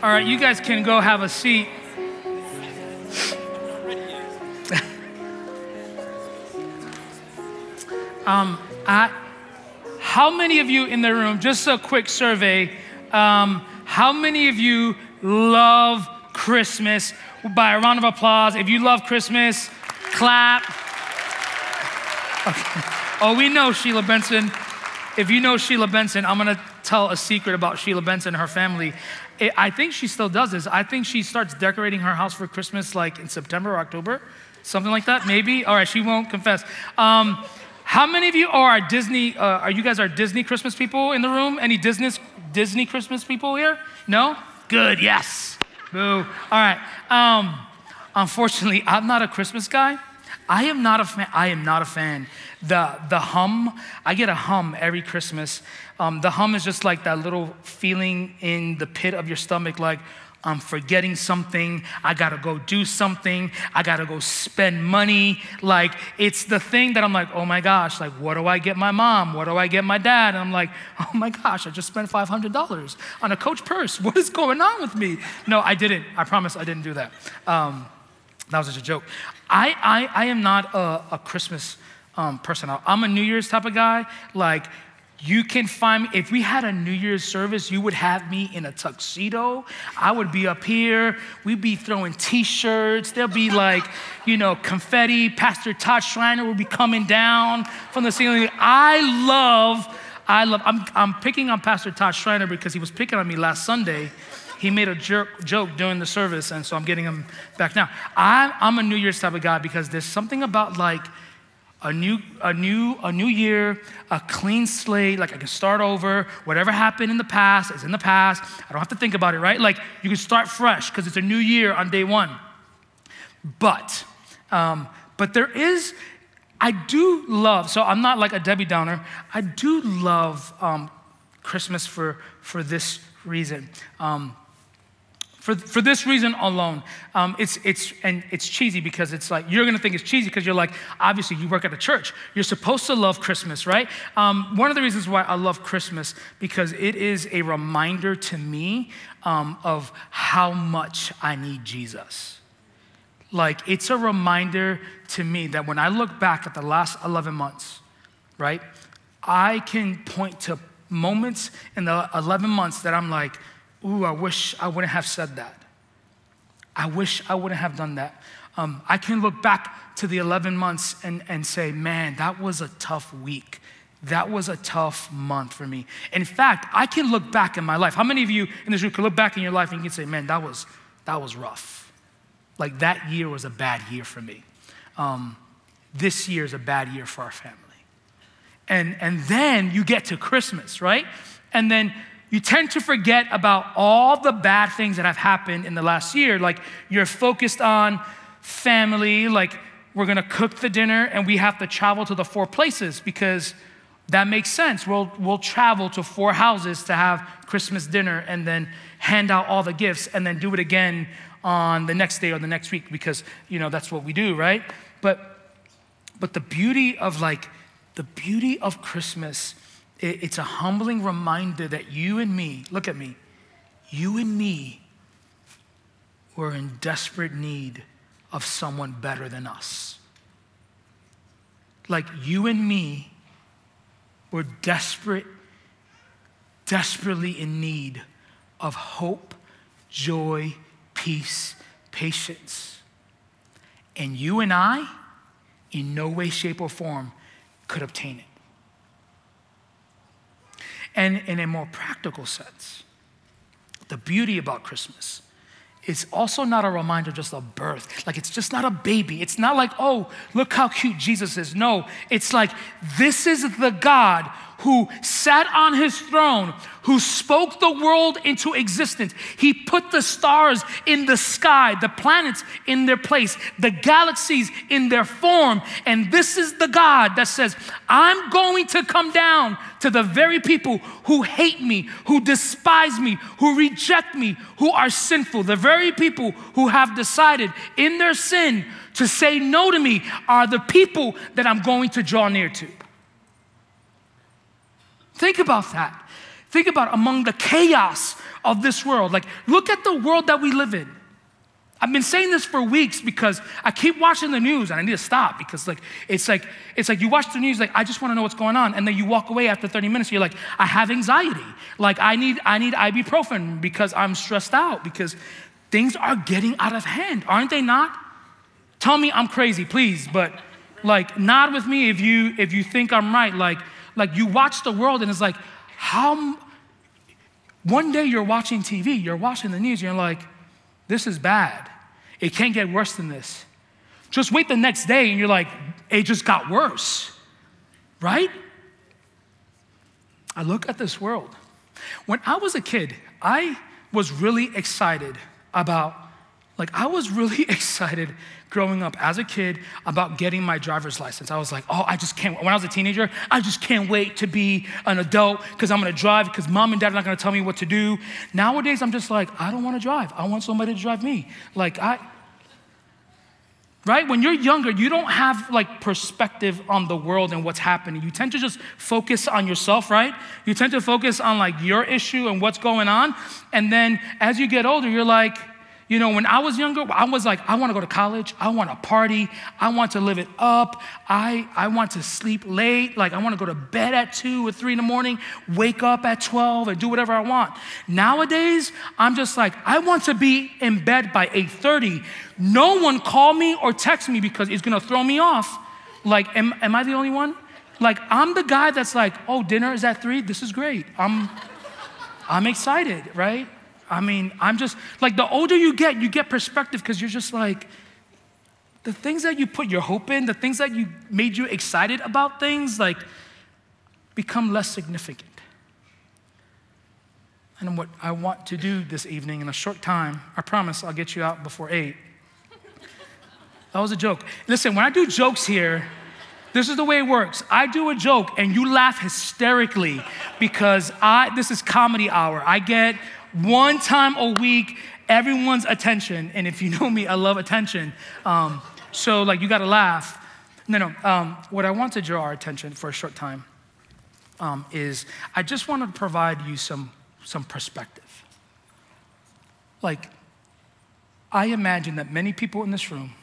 All right, you guys can go have a seat. um, I, how many of you in the room, just a quick survey, um, how many of you love Christmas? By a round of applause. If you love Christmas, clap. Okay. Oh, we know Sheila Benson. If you know Sheila Benson, I'm gonna tell a secret about Sheila Benson and her family. I think she still does this. I think she starts decorating her house for Christmas like in September or October, something like that, maybe. All right, she won't confess. Um, how many of you are Disney? Uh, are you guys are Disney Christmas people in the room? Any Disney Disney Christmas people here? No. Good. Yes. Boo. All right. Um, unfortunately, I'm not a Christmas guy. I am not a fan. I am not a fan. The the hum. I get a hum every Christmas. Um, the hum is just like that little feeling in the pit of your stomach, like I'm forgetting something. I gotta go do something. I gotta go spend money. Like, it's the thing that I'm like, oh my gosh, like, what do I get my mom? What do I get my dad? And I'm like, oh my gosh, I just spent $500 on a coach purse. What is going on with me? No, I didn't. I promise I didn't do that. Um, that was just a joke. I, I, I am not a, a Christmas um, person. I'm a New Year's type of guy. Like, you can find me, if we had a New Year's service, you would have me in a tuxedo. I would be up here. We'd be throwing t shirts. There'll be like, you know, confetti. Pastor Todd Schreiner would be coming down from the ceiling. I love, I love, I'm, I'm picking on Pastor Todd Schreiner because he was picking on me last Sunday. He made a jerk, joke during the service, and so I'm getting him back now. I'm, I'm a New Year's type of guy because there's something about like, a new, a new, a new year, a clean slate, like I can start over. Whatever happened in the past is in the past. I don't have to think about it, right? Like you can start fresh because it's a new year on day one. But, um, but there is, I do love, so I'm not like a Debbie Downer. I do love um, Christmas for, for this reason. Um, for, for this reason alone, um, it's, it's, and it's cheesy because it's like, you're gonna think it's cheesy because you're like, obviously, you work at a church. You're supposed to love Christmas, right? Um, one of the reasons why I love Christmas, because it is a reminder to me um, of how much I need Jesus. Like, it's a reminder to me that when I look back at the last 11 months, right, I can point to moments in the 11 months that I'm like, ooh, I wish I wouldn't have said that. I wish I wouldn't have done that. Um, I can look back to the 11 months and, and say, man, that was a tough week. That was a tough month for me. In fact, I can look back in my life. How many of you in this room can look back in your life and you can say, man, that was, that was rough. Like that year was a bad year for me. Um, this year is a bad year for our family. And, and then you get to Christmas, right? And then you tend to forget about all the bad things that have happened in the last year. Like you're focused on family, like we're gonna cook the dinner and we have to travel to the four places because that makes sense. We'll, we'll travel to four houses to have Christmas dinner and then hand out all the gifts and then do it again on the next day or the next week because, you know, that's what we do, right? But, but the beauty of like, the beauty of Christmas it's a humbling reminder that you and me, look at me, you and me were in desperate need of someone better than us. Like you and me were desperate, desperately in need of hope, joy, peace, patience. And you and I, in no way, shape, or form, could obtain it. And in a more practical sense, the beauty about Christmas is also not a reminder just of birth. Like it's just not a baby. It's not like, oh, look how cute Jesus is. No, it's like this is the God who sat on his throne, who spoke the world into existence. He put the stars in the sky, the planets in their place, the galaxies in their form. And this is the God that says, I'm going to come down to the very people who hate me, who despise me, who reject me, who are sinful, the very people who have decided in their sin to say no to me are the people that I'm going to draw near to. Think about that. Think about among the chaos of this world. Like, look at the world that we live in. I've been saying this for weeks because I keep watching the news and I need to stop because like it's like it's like you watch the news like I just want to know what's going on and then you walk away after 30 minutes you're like I have anxiety like I need I need ibuprofen because I'm stressed out because things are getting out of hand aren't they not tell me I'm crazy please but like nod with me if you if you think I'm right like like you watch the world and it's like how one day you're watching TV you're watching the news you're like this is bad. It can't get worse than this. Just wait the next day and you're like, it just got worse, right? I look at this world. When I was a kid, I was really excited about, like, I was really excited growing up as a kid about getting my driver's license. I was like, oh, I just can't, when I was a teenager, I just can't wait to be an adult because I'm gonna drive because mom and dad are not gonna tell me what to do. Nowadays, I'm just like, I don't wanna drive. I want somebody to drive me. Like, I, right? When you're younger, you don't have like perspective on the world and what's happening. You tend to just focus on yourself, right? You tend to focus on like your issue and what's going on. And then as you get older, you're like, you know, when I was younger, I was like, I want to go to college. I want to party. I want to live it up. I, I want to sleep late. Like, I want to go to bed at 2 or 3 in the morning, wake up at 12, and do whatever I want. Nowadays, I'm just like, I want to be in bed by 8.30. No one call me or text me because it's going to throw me off. Like, am, am I the only one? Like, I'm the guy that's like, oh, dinner is at 3? This is great. I'm, I'm excited, right? I mean, I'm just like the older you get, you get perspective because you're just like, the things that you put your hope in, the things that you made you excited about things, like become less significant. And what I want to do this evening in a short time, I promise I'll get you out before eight. That was a joke. Listen, when I do jokes here, this is the way it works. I do a joke and you laugh hysterically because I this is comedy hour. I get one time a week, everyone's attention. And if you know me, I love attention. Um, so, like, you gotta laugh. No, no. Um, what I want to draw our attention for a short time um, is I just want to provide you some, some perspective. Like, I imagine that many people in this room,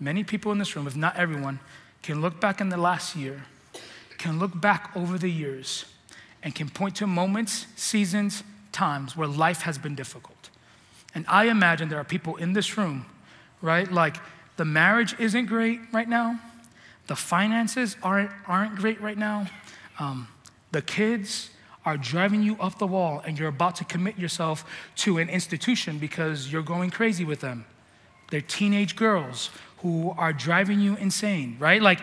many people in this room, if not everyone, can look back in the last year, can look back over the years and can point to moments, seasons, times where life has been difficult. And I imagine there are people in this room, right? Like the marriage isn't great right now, the finances aren't, aren't great right now, um, the kids are driving you up the wall, and you're about to commit yourself to an institution because you're going crazy with them. They're teenage girls who are driving you insane, right? Like,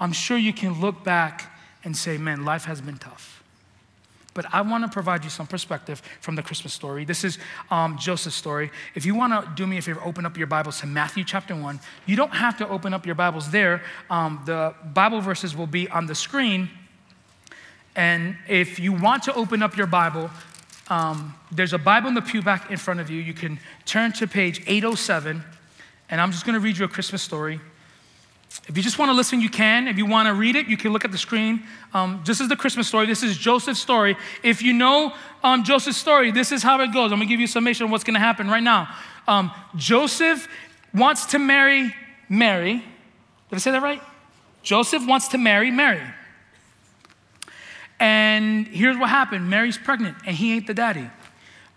I'm sure you can look back and say, man, life has been tough. But I want to provide you some perspective from the Christmas story. This is um, Joseph's story. If you want to do me a favor, open up your Bibles to Matthew chapter 1. You don't have to open up your Bibles there. Um, the Bible verses will be on the screen. And if you want to open up your Bible, um, there's a Bible in the pew back in front of you. You can turn to page 807, and I'm just going to read you a Christmas story. If you just want to listen, you can. If you want to read it, you can look at the screen. Um, this is the Christmas story. This is Joseph's story. If you know um, Joseph's story, this is how it goes. I'm going to give you a summation of what's going to happen right now. Um, Joseph wants to marry Mary. Did I say that right? Joseph wants to marry Mary. And here's what happened Mary's pregnant, and he ain't the daddy.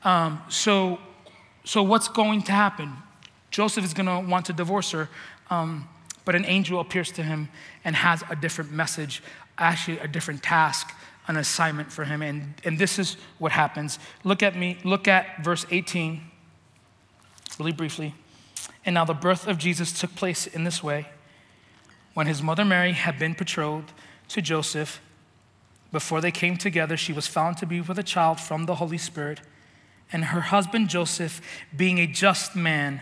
Um, so, so, what's going to happen? Joseph is going to want to divorce her. Um, but an angel appears to him and has a different message, actually, a different task, an assignment for him. And, and this is what happens. Look at me, look at verse 18, really briefly. And now the birth of Jesus took place in this way. When his mother Mary had been betrothed to Joseph, before they came together, she was found to be with a child from the Holy Spirit. And her husband Joseph, being a just man,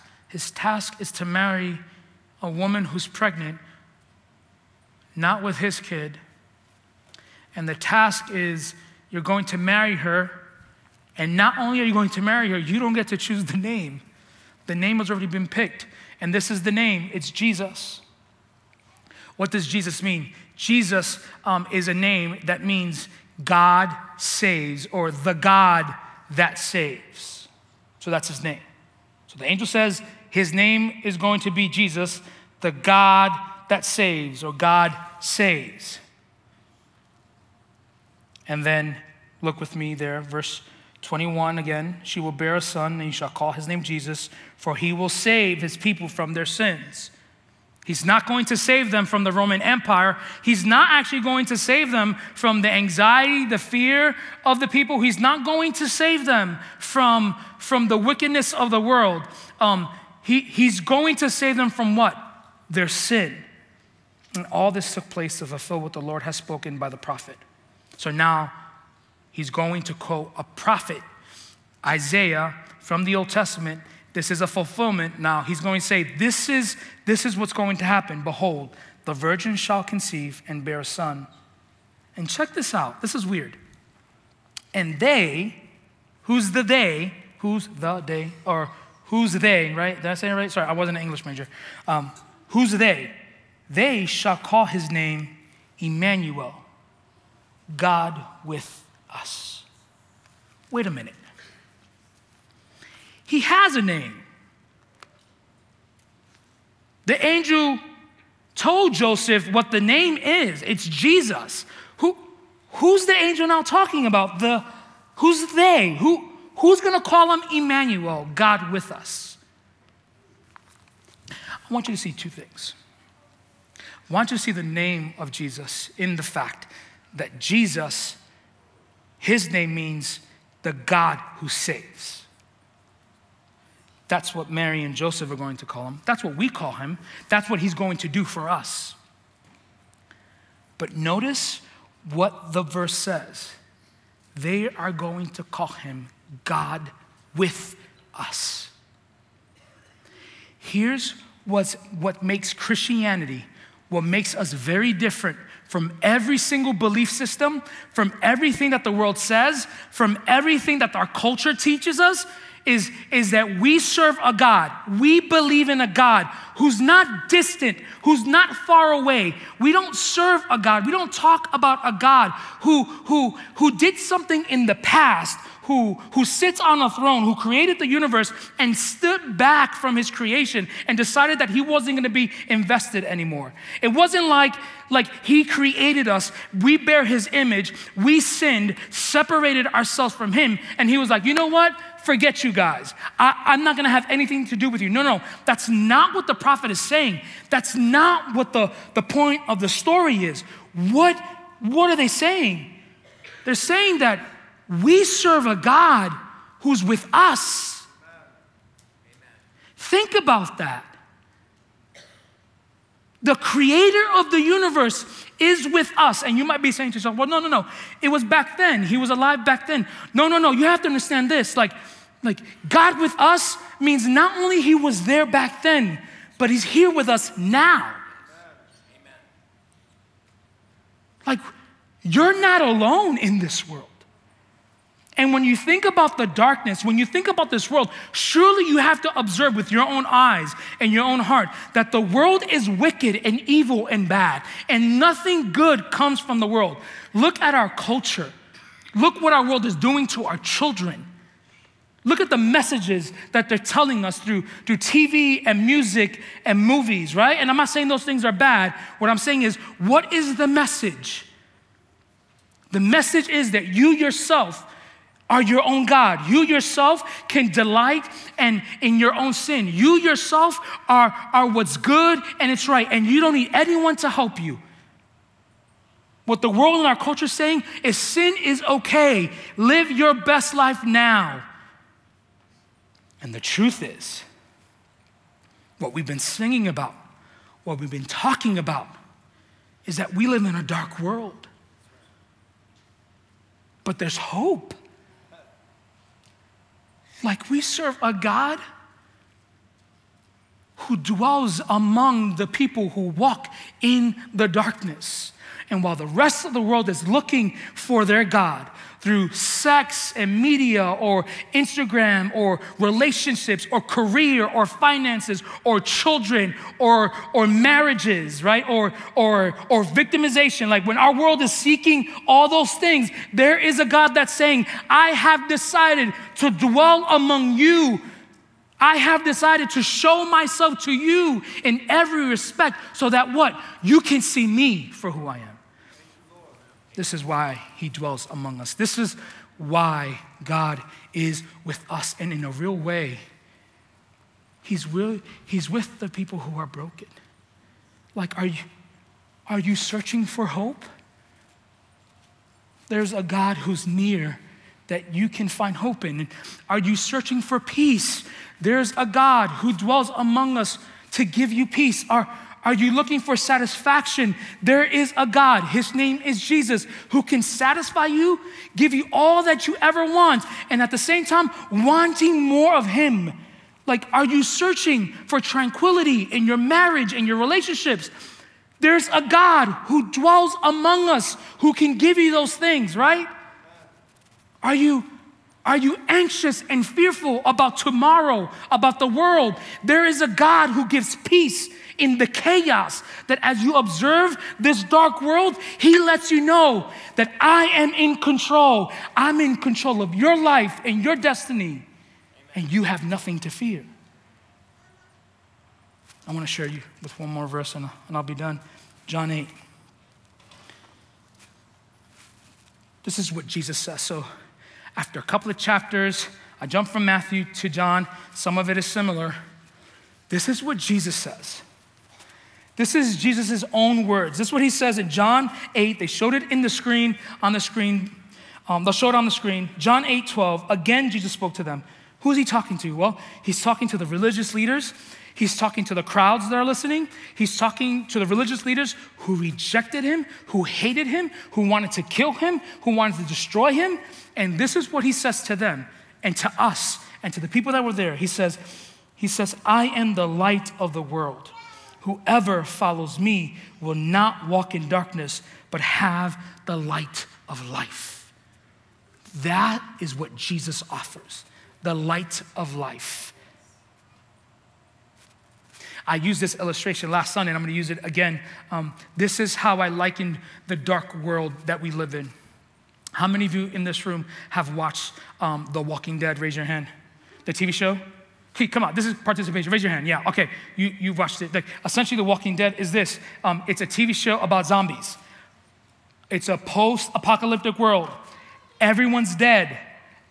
His task is to marry a woman who's pregnant, not with his kid. And the task is you're going to marry her, and not only are you going to marry her, you don't get to choose the name. The name has already been picked, and this is the name it's Jesus. What does Jesus mean? Jesus um, is a name that means God saves, or the God that saves. So that's his name. So the angel says his name is going to be Jesus, the God that saves, or God saves. And then look with me there, verse 21 again. She will bear a son, and you shall call his name Jesus, for he will save his people from their sins. He's not going to save them from the Roman Empire. He's not actually going to save them from the anxiety, the fear of the people. He's not going to save them from, from the wickedness of the world. Um, he, he's going to save them from what? Their sin. And all this took place to fulfill what the Lord has spoken by the prophet. So now he's going to quote a prophet, Isaiah from the Old Testament, this is a fulfillment now. He's going to say, This is, this is what's going to happen. Behold, the virgin shall conceive and bear a son. And check this out. This is weird. And they, who's the they? Who's the they? Or who's they, right? Did I say it right? Sorry, I wasn't an English major. Um, who's they? They shall call his name Emmanuel, God with us. Wait a minute. He has a name. The angel told Joseph what the name is. It's Jesus. Who, who's the angel now talking about? The who's they? Who, who's going to call him Emmanuel, God with us? I want you to see two things. I want you to see the name of Jesus in the fact that Jesus, his name means the God who saves. That's what Mary and Joseph are going to call him. That's what we call him. That's what he's going to do for us. But notice what the verse says they are going to call him God with us. Here's what's, what makes Christianity, what makes us very different from every single belief system, from everything that the world says, from everything that our culture teaches us, is, is that we serve a God. We believe in a God who's not distant, who's not far away. We don't serve a God. We don't talk about a God who, who, who did something in the past, who, who sits on a throne, who created the universe and stood back from his creation and decided that he wasn't going to be invested anymore. It wasn't like, like he created us, we bear his image, we sinned, separated ourselves from him, and he was like, you know what? Forget you guys. I, am not gonna have anything to do with you. No, no, that's not what the prophet is saying. That's not what the, the point of the story is. What, what are they saying? They're saying that we serve a God who's with us. Think about that. The creator of the universe is with us. And you might be saying to yourself, well, no, no, no. It was back then. He was alive back then. No, no, no. You have to understand this. Like, like God with us means not only He was there back then, but He's here with us now. Like, you're not alone in this world. And when you think about the darkness, when you think about this world, surely you have to observe with your own eyes and your own heart that the world is wicked and evil and bad, and nothing good comes from the world. Look at our culture. Look what our world is doing to our children. Look at the messages that they're telling us through, through TV and music and movies, right? And I'm not saying those things are bad. What I'm saying is, what is the message? The message is that you yourself are your own God. You yourself can delight and in your own sin. You yourself are, are what's good and it's right, and you don't need anyone to help you. What the world and our culture is saying is sin is okay. Live your best life now. And the truth is, what we've been singing about, what we've been talking about, is that we live in a dark world. But there's hope. Like we serve a God who dwells among the people who walk in the darkness. And while the rest of the world is looking for their God through sex and media or Instagram or relationships or career or finances or children or, or marriages, right? Or, or, or victimization. Like when our world is seeking all those things, there is a God that's saying, I have decided to dwell among you I have decided to show myself to you in every respect so that what? You can see me for who I am. This is why he dwells among us. This is why God is with us. And in a real way, he's, really, he's with the people who are broken. Like, are you, are you searching for hope? There's a God who's near that you can find hope in. Are you searching for peace? There's a God who dwells among us to give you peace. Are, are you looking for satisfaction? There is a God, His name is Jesus, who can satisfy you, give you all that you ever want, and at the same time, wanting more of Him. Like, are you searching for tranquility in your marriage and your relationships? There's a God who dwells among us who can give you those things, right? Are you are you anxious and fearful about tomorrow, about the world? There is a God who gives peace in the chaos. That as you observe this dark world, He lets you know that I am in control. I'm in control of your life and your destiny, and you have nothing to fear. I want to share you with one more verse and I'll be done. John 8. This is what Jesus says. So, after a couple of chapters, I jump from Matthew to John. Some of it is similar. This is what Jesus says. This is Jesus' own words. This is what he says in John 8. They showed it in the screen, on the screen. Um, they'll show it on the screen. John 8, 12. Again, Jesus spoke to them. Who is he talking to? Well, he's talking to the religious leaders. He's talking to the crowds that are listening. He's talking to the religious leaders who rejected him, who hated him, who wanted to kill him, who wanted to destroy him. And this is what he says to them and to us and to the people that were there. He says, he says, I am the light of the world. Whoever follows me will not walk in darkness, but have the light of life. That is what Jesus offers the light of life. I used this illustration last Sunday, and I'm going to use it again. Um, this is how I likened the dark world that we live in. How many of you in this room have watched um, The Walking Dead? Raise your hand. The TV show? Okay, come on, this is participation. Raise your hand. Yeah, okay, you, you've watched it. Like, essentially, The Walking Dead is this um, it's a TV show about zombies. It's a post apocalyptic world. Everyone's dead.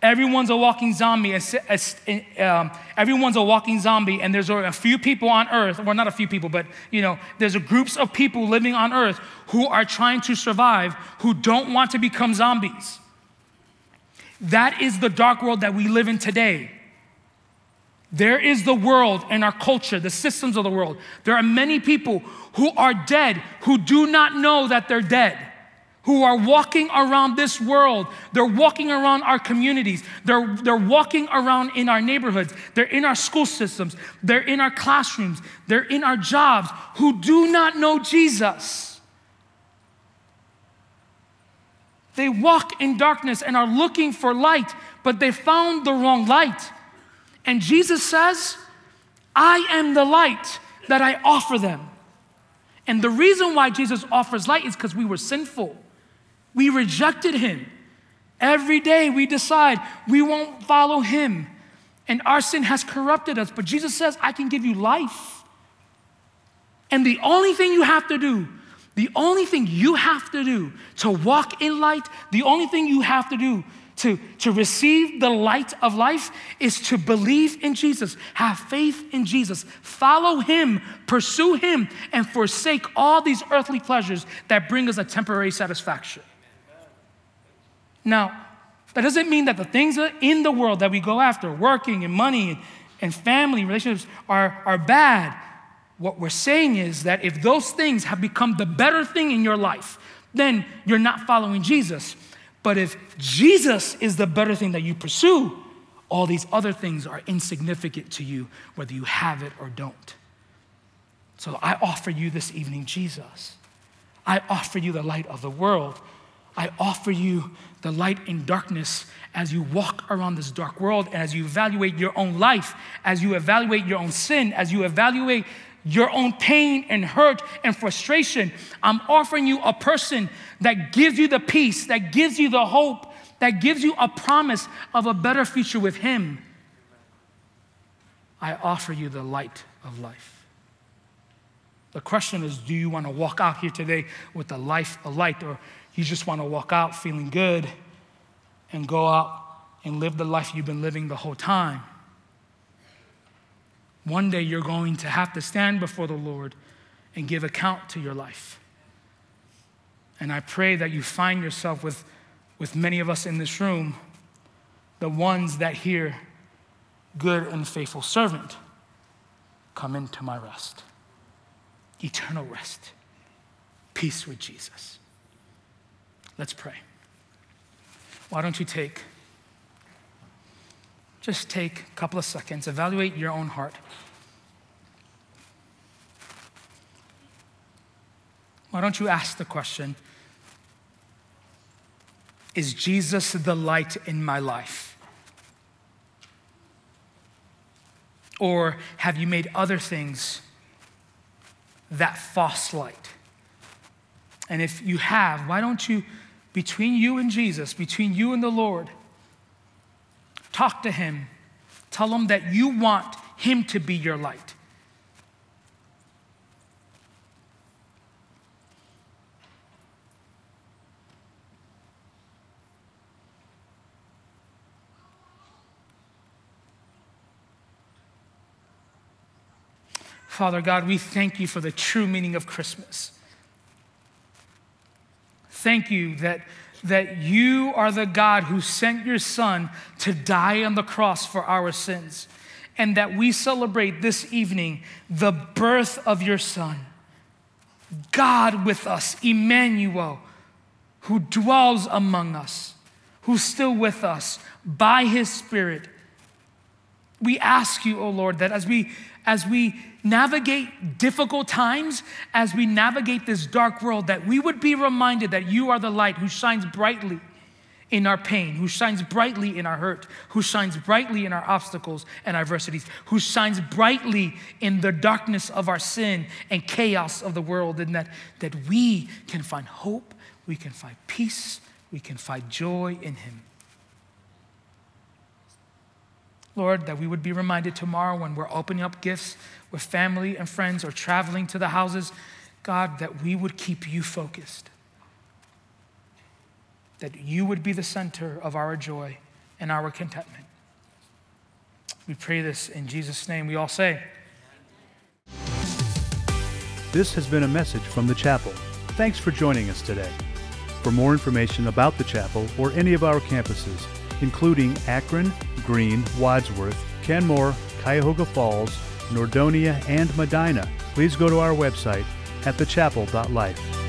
Everyone's a walking zombie. Um, everyone's a walking zombie, and there's a few people on earth, well, not a few people, but you know, there's a groups of people living on earth who are trying to survive, who don't want to become zombies. That is the dark world that we live in today. There is the world and our culture, the systems of the world. There are many people who are dead who do not know that they're dead who are walking around this world. They're walking around our communities. They're, they're walking around in our neighborhoods. They're in our school systems. They're in our classrooms. They're in our jobs who do not know Jesus. They walk in darkness and are looking for light, but they found the wrong light. And Jesus says, I am the light that I offer them. And the reason why Jesus offers light is because we were sinful. We rejected him. Every day we decide we won't follow him. And our sin has corrupted us. But Jesus says, I can give you life. And the only thing you have to do, the only thing you have to do to walk in light, the only thing you have to do to, to receive the light of life is to believe in Jesus, have faith in Jesus, follow Him, pursue Him, and forsake all these earthly pleasures that bring us a temporary satisfaction. Now, that doesn't mean that the things in the world that we go after, working and money and, and family, relationships, are, are bad. What we're saying is that if those things have become the better thing in your life, then you're not following Jesus. But if Jesus is the better thing that you pursue, All these other things are insignificant to you, whether you have it or don't. So I offer you this evening Jesus. I offer you the light of the world. I offer you the light in darkness as you walk around this dark world, and as you evaluate your own life, as you evaluate your own sin, as you evaluate your own pain and hurt and frustration. I'm offering you a person that gives you the peace, that gives you the hope, that gives you a promise of a better future with Him. I offer you the light of life. The question is do you want to walk out here today with a life of light, or you just want to walk out feeling good and go out and live the life you've been living the whole time? One day you're going to have to stand before the Lord and give account to your life. And I pray that you find yourself with, with many of us in this room, the ones that hear, good and faithful servant, come into my rest. Eternal rest. Peace with Jesus. Let's pray. Why don't you take just take a couple of seconds, evaluate your own heart. Why don't you ask the question Is Jesus the light in my life? Or have you made other things that false light? And if you have, why don't you, between you and Jesus, between you and the Lord, Talk to him. Tell him that you want him to be your light. Father God, we thank you for the true meaning of Christmas. Thank you that that you are the God who sent your Son to die on the cross for our sins, and that we celebrate this evening the birth of your Son. God with us, Emmanuel, who dwells among us, who's still with us by his Spirit. We ask you, O oh Lord, that as we as we navigate difficult times, as we navigate this dark world, that we would be reminded that you are the light who shines brightly in our pain, who shines brightly in our hurt, who shines brightly in our obstacles and adversities, who shines brightly in the darkness of our sin and chaos of the world, and that, that we can find hope, we can find peace, we can find joy in Him. Lord, that we would be reminded tomorrow when we're opening up gifts with family and friends or traveling to the houses, God, that we would keep you focused. That you would be the center of our joy and our contentment. We pray this in Jesus' name. We all say, This has been a message from the chapel. Thanks for joining us today. For more information about the chapel or any of our campuses, including Akron, Green, Wadsworth, Kenmore, Cuyahoga Falls, Nordonia, and Medina, please go to our website at thechapel.life.